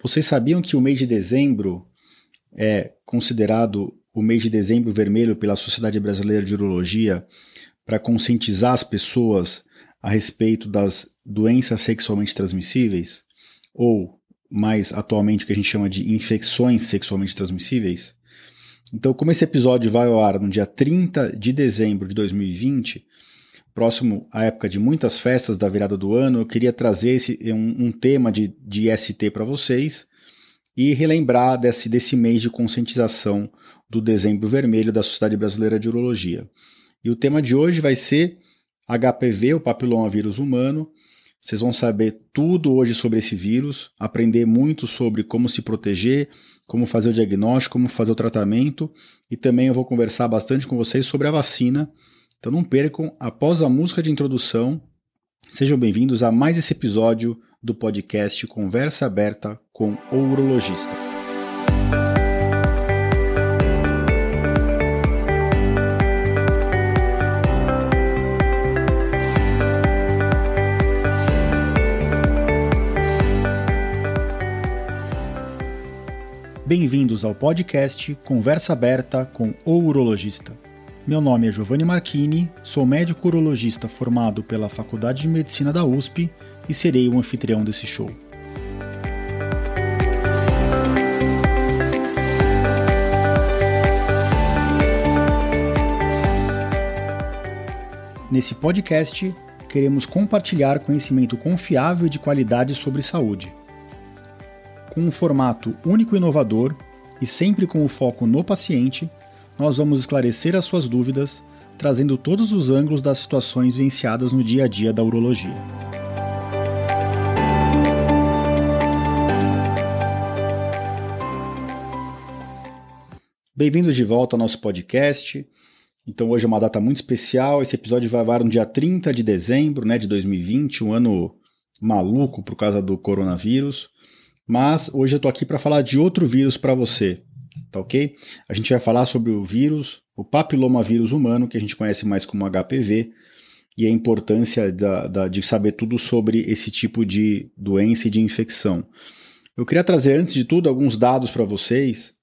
Vocês sabiam que o mês de dezembro é considerado o mês de dezembro vermelho pela Sociedade Brasileira de Urologia para conscientizar as pessoas a respeito das doenças sexualmente transmissíveis? Ou, mais atualmente, o que a gente chama de infecções sexualmente transmissíveis? Então, como esse episódio vai ao ar no dia 30 de dezembro de 2020, próximo à época de muitas festas da virada do ano, eu queria trazer esse, um, um tema de, de ST para vocês e relembrar desse, desse mês de conscientização do Dezembro Vermelho da Sociedade Brasileira de Urologia. E o tema de hoje vai ser HPV, o papilomavírus humano. Vocês vão saber tudo hoje sobre esse vírus, aprender muito sobre como se proteger, como fazer o diagnóstico, como fazer o tratamento e também eu vou conversar bastante com vocês sobre a vacina então não percam, após a música de introdução, sejam bem-vindos a mais esse episódio do podcast Conversa Aberta com o Urologista. Bem-vindos ao podcast Conversa Aberta com o Urologista. Meu nome é Giovanni Marchini, sou médico urologista formado pela Faculdade de Medicina da USP e serei o anfitrião desse show. Nesse podcast, queremos compartilhar conhecimento confiável e de qualidade sobre saúde. Com um formato único e inovador e sempre com o foco no paciente, nós vamos esclarecer as suas dúvidas, trazendo todos os ângulos das situações vivenciadas no dia a dia da urologia. Bem-vindos de volta ao nosso podcast. Então hoje é uma data muito especial. Esse episódio vai ao no dia 30 de dezembro né, de 2020, um ano maluco por causa do coronavírus. Mas hoje eu estou aqui para falar de outro vírus para você, tá ok? A gente vai falar sobre o vírus, o papilomavírus humano, que a gente conhece mais como HPV, e a importância da, da, de saber tudo sobre esse tipo de doença e de infecção. Eu queria trazer, antes de tudo, alguns dados para vocês.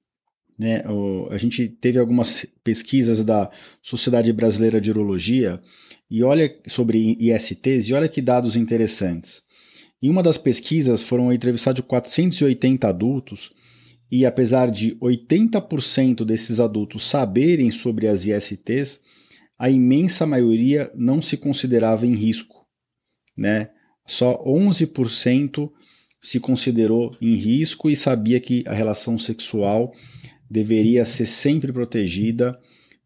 Né? O, a gente teve algumas pesquisas da Sociedade Brasileira de Urologia e olha sobre ISTs e olha que dados interessantes. Em uma das pesquisas foram entrevistados 480 adultos e apesar de 80% desses adultos saberem sobre as ISTs, a imensa maioria não se considerava em risco. Né? Só 11% se considerou em risco e sabia que a relação sexual deveria ser sempre protegida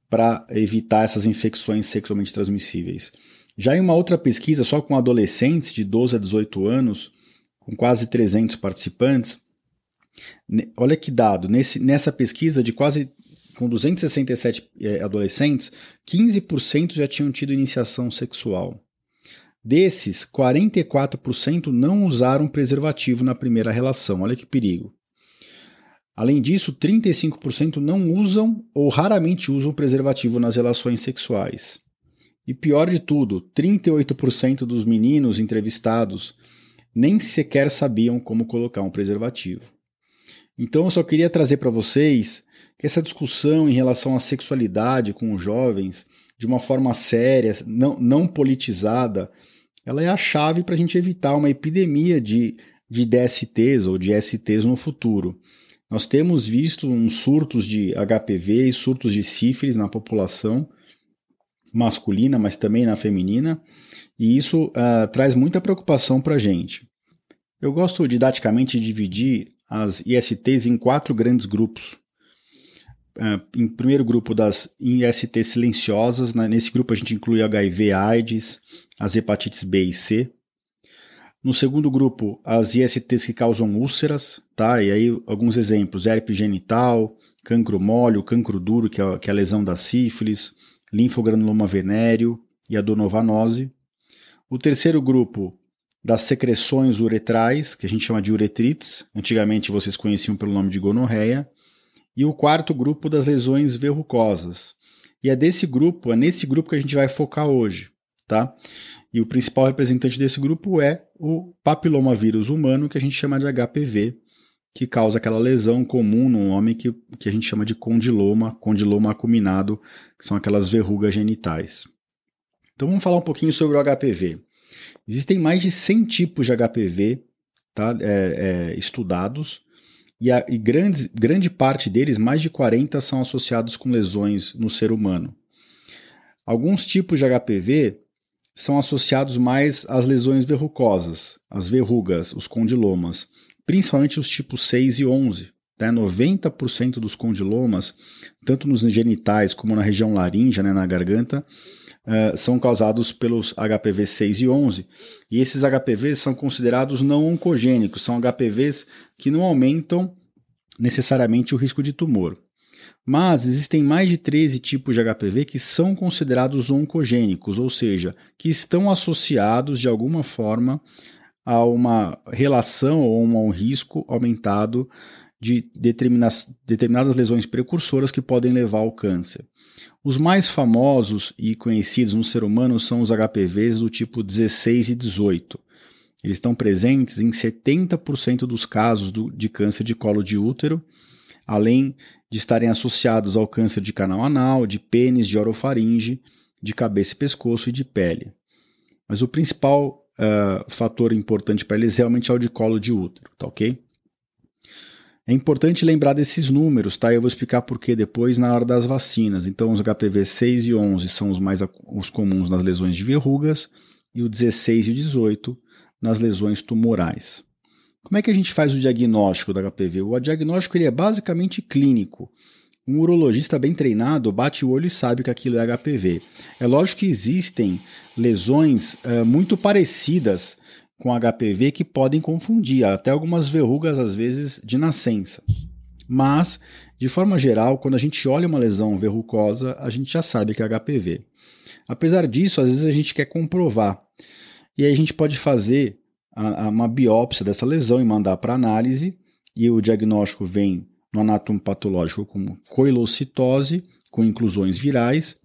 para evitar essas infecções sexualmente transmissíveis. Já em uma outra pesquisa, só com adolescentes de 12 a 18 anos, com quase 300 participantes, Olha que dado, nesse, nessa pesquisa de quase com 267 é, adolescentes, 15% já tinham tido iniciação sexual. Desses, 44% não usaram preservativo na primeira relação. Olha que perigo. Além disso, 35% não usam ou raramente usam preservativo nas relações sexuais. E pior de tudo, 38% dos meninos entrevistados nem sequer sabiam como colocar um preservativo. Então eu só queria trazer para vocês que essa discussão em relação à sexualidade com os jovens, de uma forma séria, não, não politizada, ela é a chave para a gente evitar uma epidemia de, de DSTs ou de STs no futuro. Nós temos visto uns surtos de HPV e surtos de sífilis na população masculina, mas também na feminina, e isso uh, traz muita preocupação para a gente. Eu gosto didaticamente de dividir as ISTs em quatro grandes grupos. Uh, em primeiro grupo das ISTs silenciosas, né? nesse grupo a gente inclui HIV, AIDS, as hepatites B e C. No segundo grupo, as ISTs que causam úlceras, tá? E aí alguns exemplos: herpes genital, cancro mole, cancro duro, que é, que é a lesão da sífilis, linfogranuloma venéreo e adonovanose. O terceiro grupo, das secreções uretrais, que a gente chama de uretrites, antigamente vocês conheciam pelo nome de gonorreia, e o quarto grupo das lesões verrucosas. E é desse grupo, é nesse grupo que a gente vai focar hoje, tá? E o principal representante desse grupo é o papilomavírus humano, que a gente chama de HPV, que causa aquela lesão comum no homem que, que a gente chama de condiloma, condiloma acuminado, que são aquelas verrugas genitais. Então vamos falar um pouquinho sobre o HPV. Existem mais de 100 tipos de HPV tá, é, é, estudados, e, a, e grandes, grande parte deles, mais de 40, são associados com lesões no ser humano. Alguns tipos de HPV são associados mais às lesões verrucosas, as verrugas, os condilomas, principalmente os tipos 6 e 11. Né? 90% dos condilomas, tanto nos genitais como na região laríngea, né, na garganta, uh, são causados pelos HPV 6 e 11. E esses HPVs são considerados não oncogênicos, são HPVs que não aumentam necessariamente o risco de tumor. Mas existem mais de 13 tipos de HPV que são considerados oncogênicos, ou seja, que estão associados de alguma forma a uma relação ou a um risco aumentado de determinadas lesões precursoras que podem levar ao câncer. Os mais famosos e conhecidos no ser humano são os HPVs do tipo 16 e 18. Eles estão presentes em 70% dos casos do, de câncer de colo de útero, além de estarem associados ao câncer de canal anal, de pênis, de orofaringe, de cabeça e pescoço e de pele. Mas o principal uh, fator importante para eles realmente é o de colo de útero, tá ok? É importante lembrar desses números, tá? Eu vou explicar por que depois na hora das vacinas. Então, os HPV 6 e 11 são os mais os comuns nas lesões de verrugas e o 16 e o 18 nas lesões tumorais. Como é que a gente faz o diagnóstico do HPV? O diagnóstico ele é basicamente clínico. Um urologista bem treinado bate o olho e sabe que aquilo é HPV. É lógico que existem lesões uh, muito parecidas com HPV que podem confundir, até algumas verrugas às vezes de nascença. Mas, de forma geral, quando a gente olha uma lesão verrucosa, a gente já sabe que é HPV. Apesar disso, às vezes a gente quer comprovar. E aí a gente pode fazer a, a uma biópsia dessa lesão e mandar para análise, e o diagnóstico vem no anatomo patológico como coilocitose, com inclusões virais.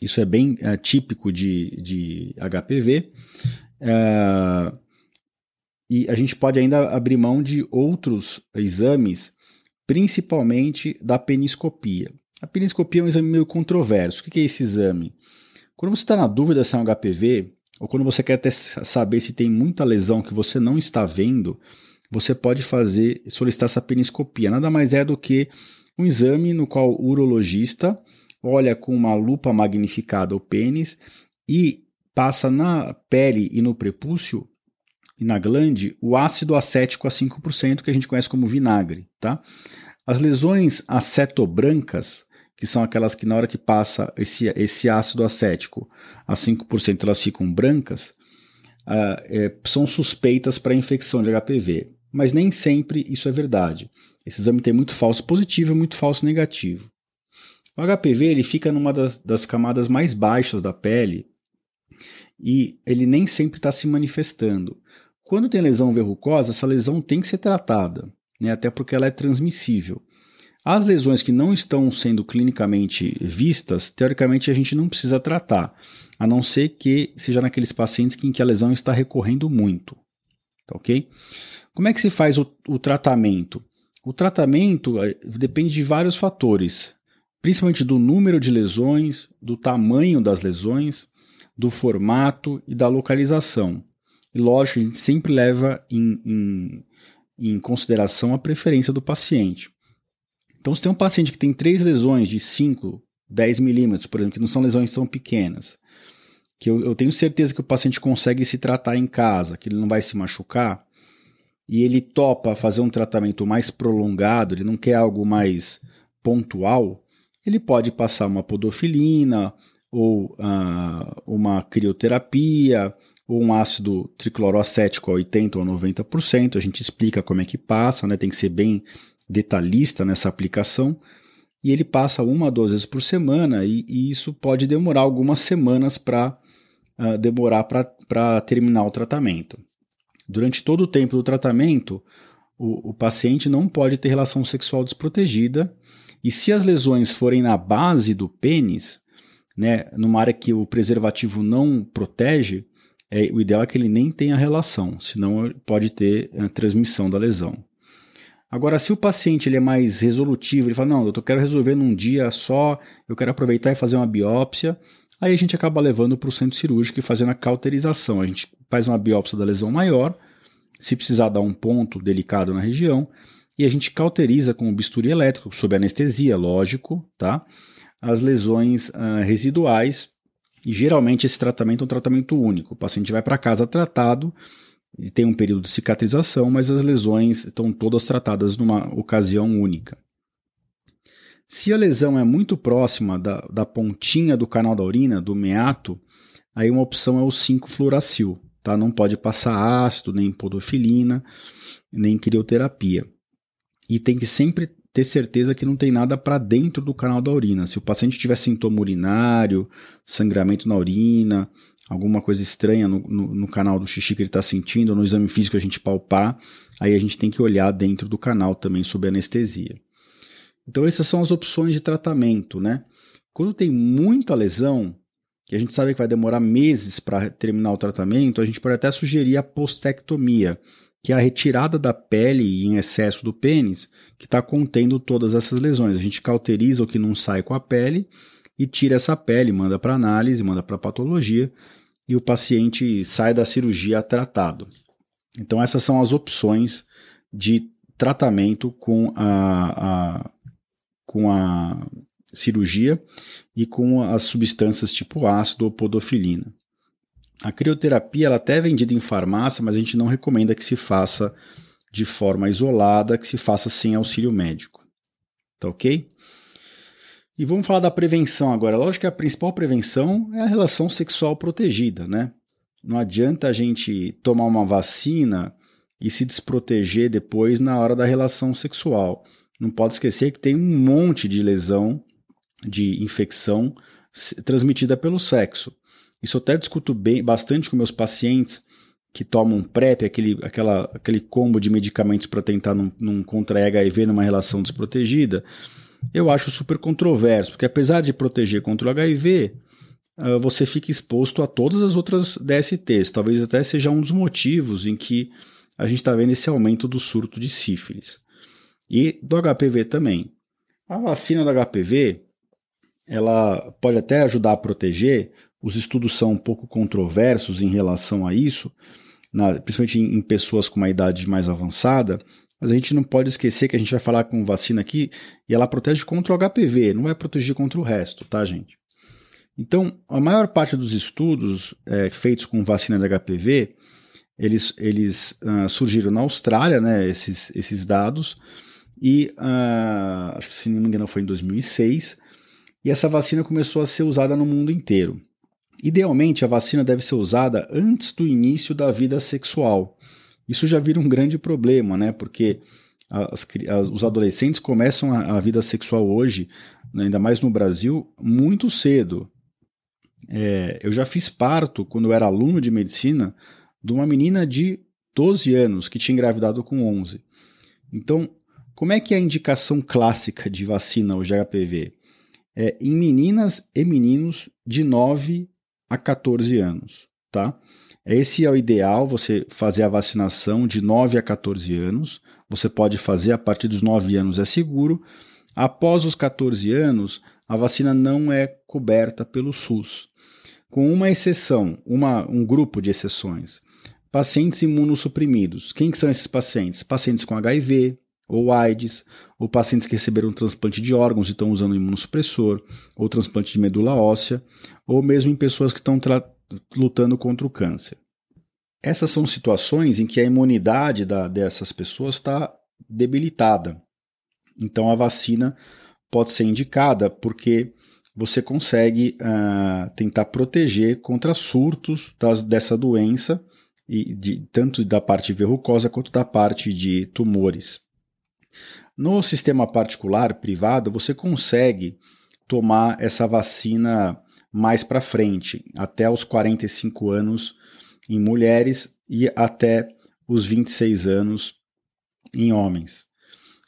Isso é bem é, típico de, de HPV. É, e a gente pode ainda abrir mão de outros exames, principalmente da peniscopia. A peniscopia é um exame meio controverso. O que é esse exame? Quando você está na dúvida se é um HPV, ou quando você quer até saber se tem muita lesão que você não está vendo, você pode fazer solicitar essa peniscopia. Nada mais é do que um exame no qual o urologista olha com uma lupa magnificada o pênis e passa na pele e no prepúcio e na glande o ácido acético a 5%, que a gente conhece como vinagre, tá? As lesões acetobrancas que são aquelas que na hora que passa esse, esse ácido acético a 5% elas ficam brancas, uh, é, são suspeitas para infecção de HPV. Mas nem sempre isso é verdade. Esse exame tem muito falso positivo e muito falso negativo. O HPV ele fica numa das, das camadas mais baixas da pele e ele nem sempre está se manifestando. Quando tem lesão verrucosa, essa lesão tem que ser tratada, né, até porque ela é transmissível. As lesões que não estão sendo clinicamente vistas, teoricamente a gente não precisa tratar, a não ser que seja naqueles pacientes em que a lesão está recorrendo muito. Tá ok? Como é que se faz o, o tratamento? O tratamento eh, depende de vários fatores, principalmente do número de lesões, do tamanho das lesões, do formato e da localização. E lógico, a gente sempre leva em, em, em consideração a preferência do paciente. Então, se tem um paciente que tem três lesões de 5, 10 milímetros, por exemplo, que não são lesões tão pequenas, que eu, eu, tenho certeza que o paciente consegue se tratar em casa, que ele não vai se machucar, e ele topa fazer um tratamento mais prolongado, ele não quer algo mais pontual, ele pode passar uma podofilina, ou uh, uma crioterapia, ou um ácido tricloroacético a 80% ou 90%. A gente explica como é que passa, né? tem que ser bem detalhista nessa aplicação e ele passa uma a duas vezes por semana e, e isso pode demorar algumas semanas para uh, ah, demorar para terminar o tratamento. Durante todo o tempo do tratamento, o, o paciente não pode ter relação sexual desprotegida e se as lesões forem na base do pênis, né, numa área que o preservativo não protege, é, o ideal é que ele nem tenha relação, senão pode ter a transmissão da lesão. Agora, se o paciente ele é mais resolutivo, ele fala: Não, doutor, eu quero resolver num dia só, eu quero aproveitar e fazer uma biópsia, aí a gente acaba levando para o centro cirúrgico e fazendo a cauterização. A gente faz uma biópsia da lesão maior, se precisar dar um ponto delicado na região, e a gente cauteriza com o bisturi elétrico, sob anestesia, lógico, tá? As lesões uh, residuais. E geralmente esse tratamento é um tratamento único. O paciente vai para casa tratado e tem um período de cicatrização, mas as lesões estão todas tratadas numa ocasião única. Se a lesão é muito próxima da, da pontinha do canal da urina, do meato, aí uma opção é o 5-fluoracil. Tá? Não pode passar ácido, nem podofilina, nem crioterapia. E tem que sempre ter certeza que não tem nada para dentro do canal da urina. Se o paciente tiver sintoma urinário, sangramento na urina, alguma coisa estranha no, no, no canal do xixi que ele está sentindo, no exame físico a gente palpar, aí a gente tem que olhar dentro do canal também sob anestesia. Então essas são as opções de tratamento, né? Quando tem muita lesão, que a gente sabe que vai demorar meses para terminar o tratamento, a gente pode até sugerir a postectomia, que é a retirada da pele em excesso do pênis, que está contendo todas essas lesões. A gente cauteriza o que não sai com a pele e tira essa pele, manda para análise, manda para patologia e o paciente sai da cirurgia tratado. Então, essas são as opções de tratamento com a, a, com a cirurgia e com as substâncias tipo ácido ou podofilina. A crioterapia ela até é vendida em farmácia, mas a gente não recomenda que se faça de forma isolada, que se faça sem auxílio médico. Tá ok? E vamos falar da prevenção agora. Lógico que a principal prevenção é a relação sexual protegida, né? Não adianta a gente tomar uma vacina e se desproteger depois na hora da relação sexual. Não pode esquecer que tem um monte de lesão, de infecção transmitida pelo sexo. Isso eu até discuto bem, bastante com meus pacientes que tomam PrEP, aquele, aquela, aquele combo de medicamentos para tentar não, não contrair HIV numa relação desprotegida eu acho super controverso, porque apesar de proteger contra o HIV, ah, você fica exposto a todas as outras DSTs. Talvez até seja um dos motivos em que a gente está vendo esse aumento do surto de sífilis. E do HPV também. A vacina do HPV ela pode até ajudar a proteger. Os estudos são um pouco controversos em relação a isso, na, principalmente em, em pessoas com uma idade mais avançada, mas a gente não pode esquecer que a gente vai falar com vacina aqui e ela protege contra o HPV, não vai proteger contra o resto, tá, gente? Então, a maior parte dos estudos é, feitos com vacina de HPV, eles, eles uh, surgiram na Austrália, né, esses, esses dados, e uh, acho que se não me engano foi em 2006, e essa vacina começou a ser usada no mundo inteiro. Idealmente, a vacina deve ser usada antes do início da vida sexual, isso já vira um grande problema, né? Porque as, as, os adolescentes começam a, a vida sexual hoje, né, ainda mais no Brasil, muito cedo. É, eu já fiz parto, quando eu era aluno de medicina, de uma menina de 12 anos que tinha engravidado com 11. Então, como é que é a indicação clássica de vacina hoje HPV? É em meninas e meninos de 9 a 14 anos, tá? Esse é o ideal, você fazer a vacinação de 9 a 14 anos. Você pode fazer a partir dos 9 anos, é seguro. Após os 14 anos, a vacina não é coberta pelo SUS. Com uma exceção, uma, um grupo de exceções. Pacientes imunossuprimidos. Quem que são esses pacientes? Pacientes com HIV, ou AIDS, ou pacientes que receberam transplante de órgãos e estão usando imunossupressor, ou transplante de medula óssea, ou mesmo em pessoas que estão lutando contra o câncer. Essas são situações em que a imunidade da, dessas pessoas está debilitada. Então a vacina pode ser indicada porque você consegue uh, tentar proteger contra surtos das, dessa doença, e de, tanto da parte verrucosa quanto da parte de tumores. No sistema particular, privado, você consegue tomar essa vacina mais para frente, até os 45 anos em mulheres e até os 26 anos em homens.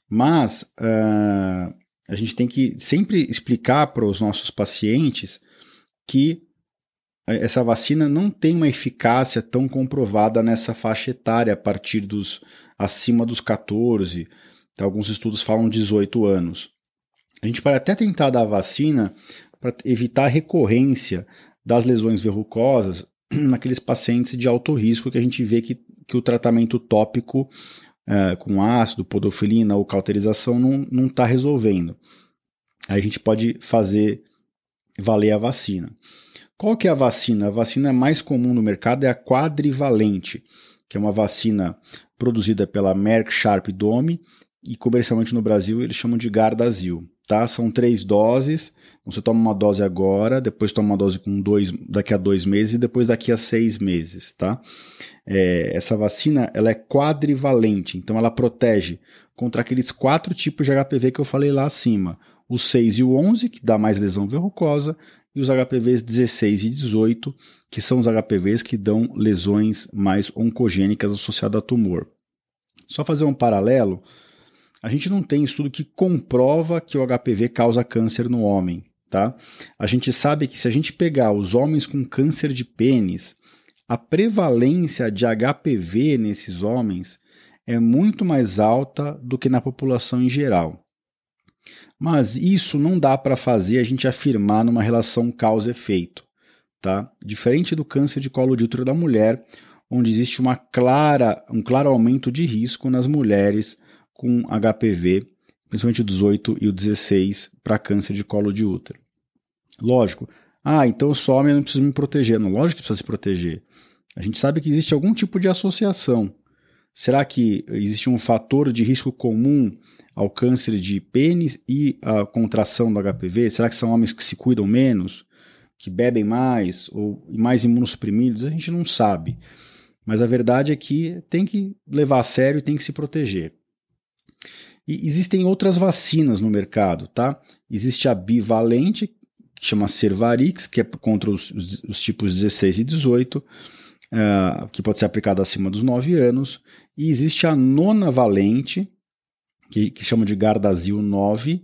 Mas uh, a gente tem que sempre explicar para os nossos pacientes que essa vacina não tem uma eficácia tão comprovada nessa faixa etária a partir dos acima dos 14. Então, alguns estudos falam 18 anos. A gente pode até tentar dar a vacina para evitar a recorrência das lesões verrucosas naqueles pacientes de alto risco que a gente vê que, que o tratamento tópico é, com ácido, podofilina ou cauterização não está resolvendo. Aí a gente pode fazer valer a vacina. Qual que é a vacina? A vacina mais comum no mercado é a quadrivalente, que é uma vacina produzida pela Merck Sharp Dome e comercialmente no Brasil eles chamam de Gardasil. Tá? São três doses. Você toma uma dose agora, depois toma uma dose com dois, daqui a dois meses e depois daqui a seis meses. Tá? É, essa vacina ela é quadrivalente, então ela protege contra aqueles quatro tipos de HPV que eu falei lá acima: o 6 e o 11, que dá mais lesão verrucosa, e os HPVs 16 e 18, que são os HPVs que dão lesões mais oncogênicas associadas a tumor. Só fazer um paralelo, a gente não tem estudo que comprova que o HPV causa câncer no homem, tá? A gente sabe que se a gente pegar os homens com câncer de pênis, a prevalência de HPV nesses homens é muito mais alta do que na população em geral. Mas isso não dá para fazer a gente afirmar numa relação causa-efeito, tá? Diferente do câncer de colo de útero da mulher, onde existe uma clara, um claro aumento de risco nas mulheres com HPV, principalmente o 18 e o 16, para câncer de colo de útero. Lógico, ah, então eu sou homem, não preciso me proteger. Não, lógico que precisa se proteger. A gente sabe que existe algum tipo de associação. Será que existe um fator de risco comum ao câncer de pênis e à contração do HPV? Será que são homens que se cuidam menos, que bebem mais ou mais imunossuprimidos? A gente não sabe. Mas a verdade é que tem que levar a sério e tem que se proteger. E existem outras vacinas no mercado, tá? Existe a bivalente, que chama Cervarix, que é contra os, os, os tipos 16 e 18, uh, eh, que pode ser aplicada acima dos 9 anos. E existe a nona valente, que, que chama de Gardasil 9,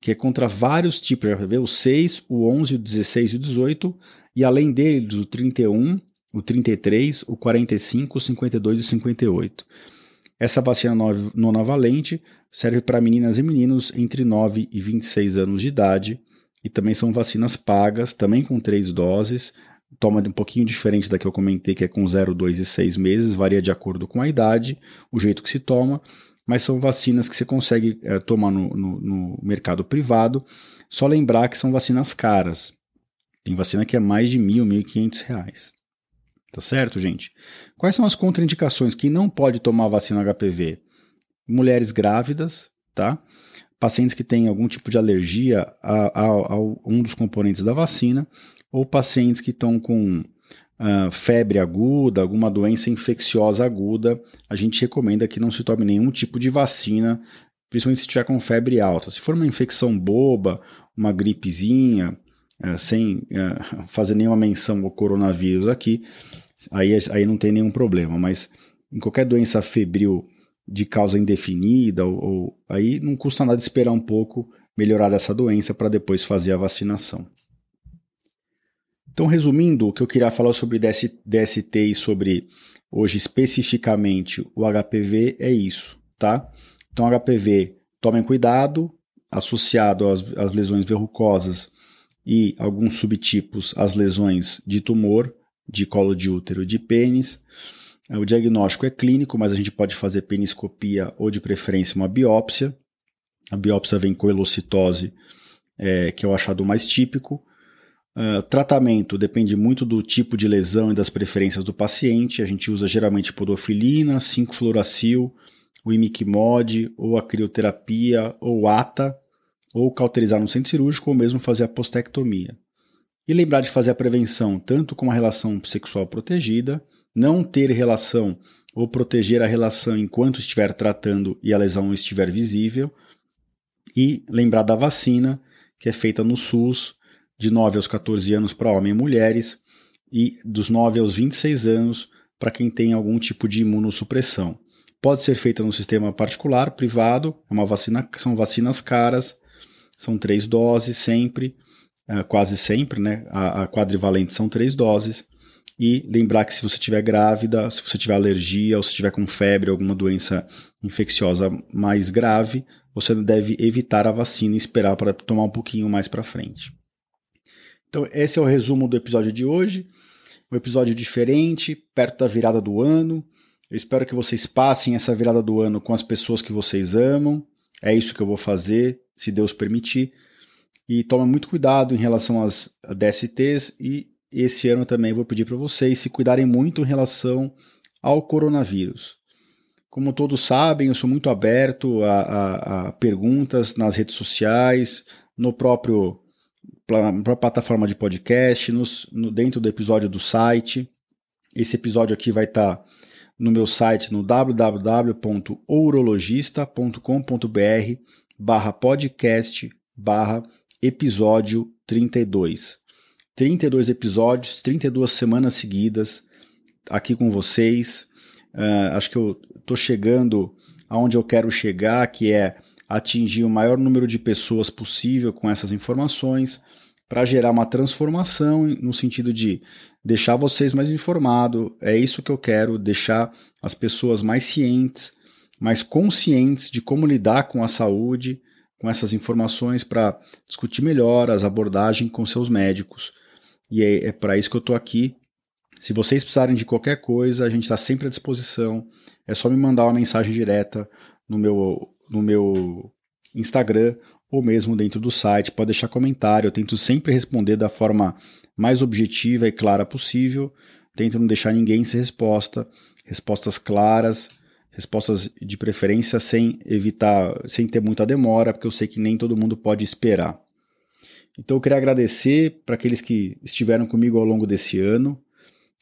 que é contra vários tipos de HPV, o 6, o 11, o 16 e o 18, e além deles o 31, o 33, o 45, o 52 e o 58. Essa vacina nonavalente serve para meninas e meninos entre 9 e 26 anos de idade e também são vacinas pagas, também com três doses. Toma um pouquinho diferente da que eu comentei, que é com 0, 2 e 6 meses, varia de acordo com a idade, o jeito que se toma, mas são vacinas que você consegue é, tomar no, no, no, mercado privado. Só lembrar que são vacinas caras. Tem vacina que é mais de mil, mil e quinhentos reais. Tá certo, gente? Quais são as contraindicações? Quem não pode tomar vacina HPV? Mulheres grávidas, tá? Pacientes que têm algum tipo de alergia a, a, a um dos componentes da vacina, ou pacientes que estão com uh, febre aguda, alguma doença infecciosa aguda, a gente recomenda que não se tome nenhum tipo de vacina, principalmente se estiver com febre alta. Se for uma infecção boba, uma gripezinha, sem uh, fazer nenhuma menção ao coronavírus aqui, aí, aí não tem nenhum problema. Mas em qualquer doença febril de causa indefinida, ou, ou aí não custa nada esperar um pouco melhorar dessa doença para depois fazer a vacinação. Então, resumindo, o que eu queria falar sobre DST e sobre hoje especificamente o HPV é isso, tá? Então, HPV, tomem cuidado, associado às, às lesões verrucosas e alguns subtipos às lesões de tumor, de colo de útero e de pênis. O diagnóstico é clínico, mas a gente pode fazer peniscopia ou, de preferência, uma biópsia. A biópsia vem com elocitose, é, que é o achado mais típico. Uh, tratamento depende muito do tipo de lesão e das preferências do paciente. A gente usa geralmente podofilina, 5-fluoracil, o imiquimod, ou a crioterapia, ou ATA, ou cauterizar no centro cirúrgico, ou mesmo fazer a postectomia. E lembrar de fazer a prevenção tanto com a relação sexual protegida, não ter relação ou proteger a relação enquanto estiver tratando e a lesão estiver visível, e lembrar da vacina, que é feita no SUS, de 9 aos 14 anos para homens e mulheres e dos 9 aos 26 anos para quem tem algum tipo de imunossupressão. Pode ser feita no sistema particular, privado, é uma vacina, são vacinas caras, são três doses sempre, é, quase sempre, né? A, a quadrivalente são três doses. E lembrar que se você estiver grávida, se você tiver alergia ou se tiver com febre, alguma doença infecciosa mais grave, você deve evitar a vacina e esperar para tomar um pouquinho mais para frente. Então, esse é o resumo do episódio de hoje. Um episódio diferente, perto da virada do ano. Eu espero que vocês passem essa virada do ano com as pessoas que vocês amam. É isso que eu vou fazer, se Deus permitir. E tome muito cuidado em relação às DSTs e esse ano também vou pedir para vocês se cuidarem muito em relação ao coronavírus. Como todos sabem, eu sou muito aberto a, a, a perguntas nas redes sociais, no próprio plataforma de podcast, nos, no, dentro do episódio do site. Esse episódio aqui vai estar tá no meu site no www.ourologista.com.br barra podcast barra episódio 32. 32 episódios, 32 semanas seguidas aqui com vocês. Uh, acho que eu estou chegando aonde eu quero chegar, que é atingir o maior número de pessoas possível com essas informações para gerar uma transformação no sentido de deixar vocês mais informados. É isso que eu quero, deixar as pessoas mais cientes, mais conscientes de como lidar com a saúde, com essas informações para discutir melhor as abordagens com seus médicos. E é, é para isso que eu estou aqui. Se vocês precisarem de qualquer coisa, a gente está sempre à disposição. É só me mandar uma mensagem direta no meu, no meu Instagram ou mesmo dentro do site. Pode deixar comentário. Eu tento sempre responder da forma mais objetiva e clara possível. Tento não deixar ninguém sem resposta. Respostas claras, respostas de preferência sem evitar, sem ter muita demora, porque eu sei que nem todo mundo pode esperar. Então eu queria agradecer para aqueles que estiveram comigo ao longo desse ano.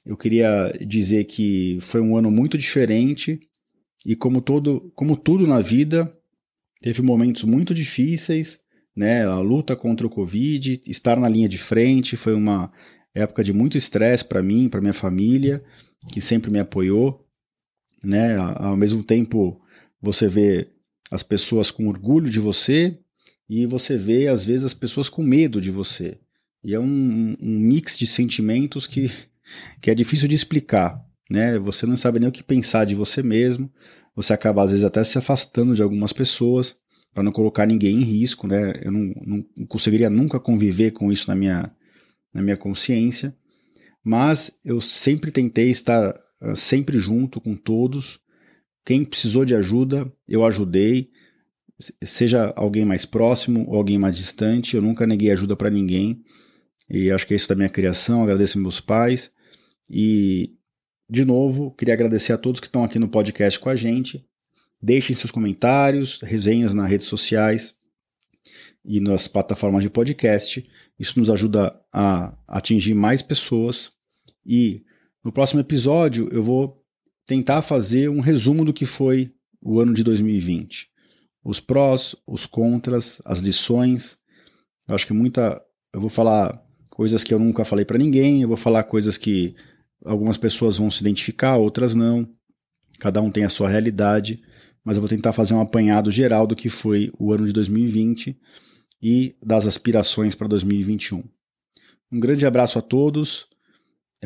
Eu queria dizer que foi um ano muito diferente e como todo, como tudo na vida, teve momentos muito difíceis, né? A luta contra o Covid, estar na linha de frente, foi uma época de muito estresse para mim, para minha família, que sempre me apoiou, né? Ao mesmo tempo, você vê as pessoas com orgulho de você e você vê, às vezes, as pessoas com medo de você. E é um, um mix de sentimentos que, que é difícil de explicar. Né? Você não sabe nem o que pensar de você mesmo. Você acaba, às vezes, até se afastando de algumas pessoas para não colocar ninguém em risco. Né? Eu não, não conseguiria nunca conviver com isso na minha, na minha consciência. Mas eu sempre tentei estar sempre junto com todos. Quem precisou de ajuda, eu ajudei seja alguém mais próximo ou alguém mais distante, eu nunca neguei ajuda para ninguém. E acho que é isso da minha criação. Agradeço meus pais. E, de novo, queria agradecer a todos que estão aqui no podcast com a gente. Deixem seus comentários, resenhas nas redes sociais e nas plataformas de podcast. Isso nos ajuda a atingir mais pessoas. E no próximo episódio eu vou tentar fazer um resumo do que foi o ano de 2020 os prós, os contras, as lições. Eu acho que muita. Eu vou falar coisas que eu nunca falei para ninguém, eu vou falar coisas que algumas pessoas vão se identificar, outras não. Cada um tem a sua realidade, mas eu vou tentar fazer um apanhado geral do que foi o ano de 2020 e das aspirações para 2021. Um grande abraço a todos.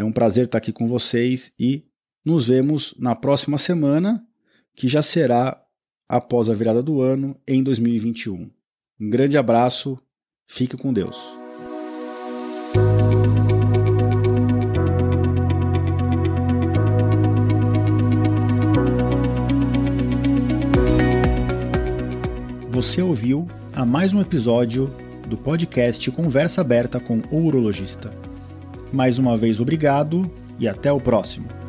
É um prazer estar aqui com vocês e nos vemos na próxima semana, que já será após a virada do ano em 2021. Um grande abraço, fique com Deus. Você ouviu a mais um episódio do podcast Conversa Aberta com o Urologista. Mais uma vez, obrigado e até o próximo.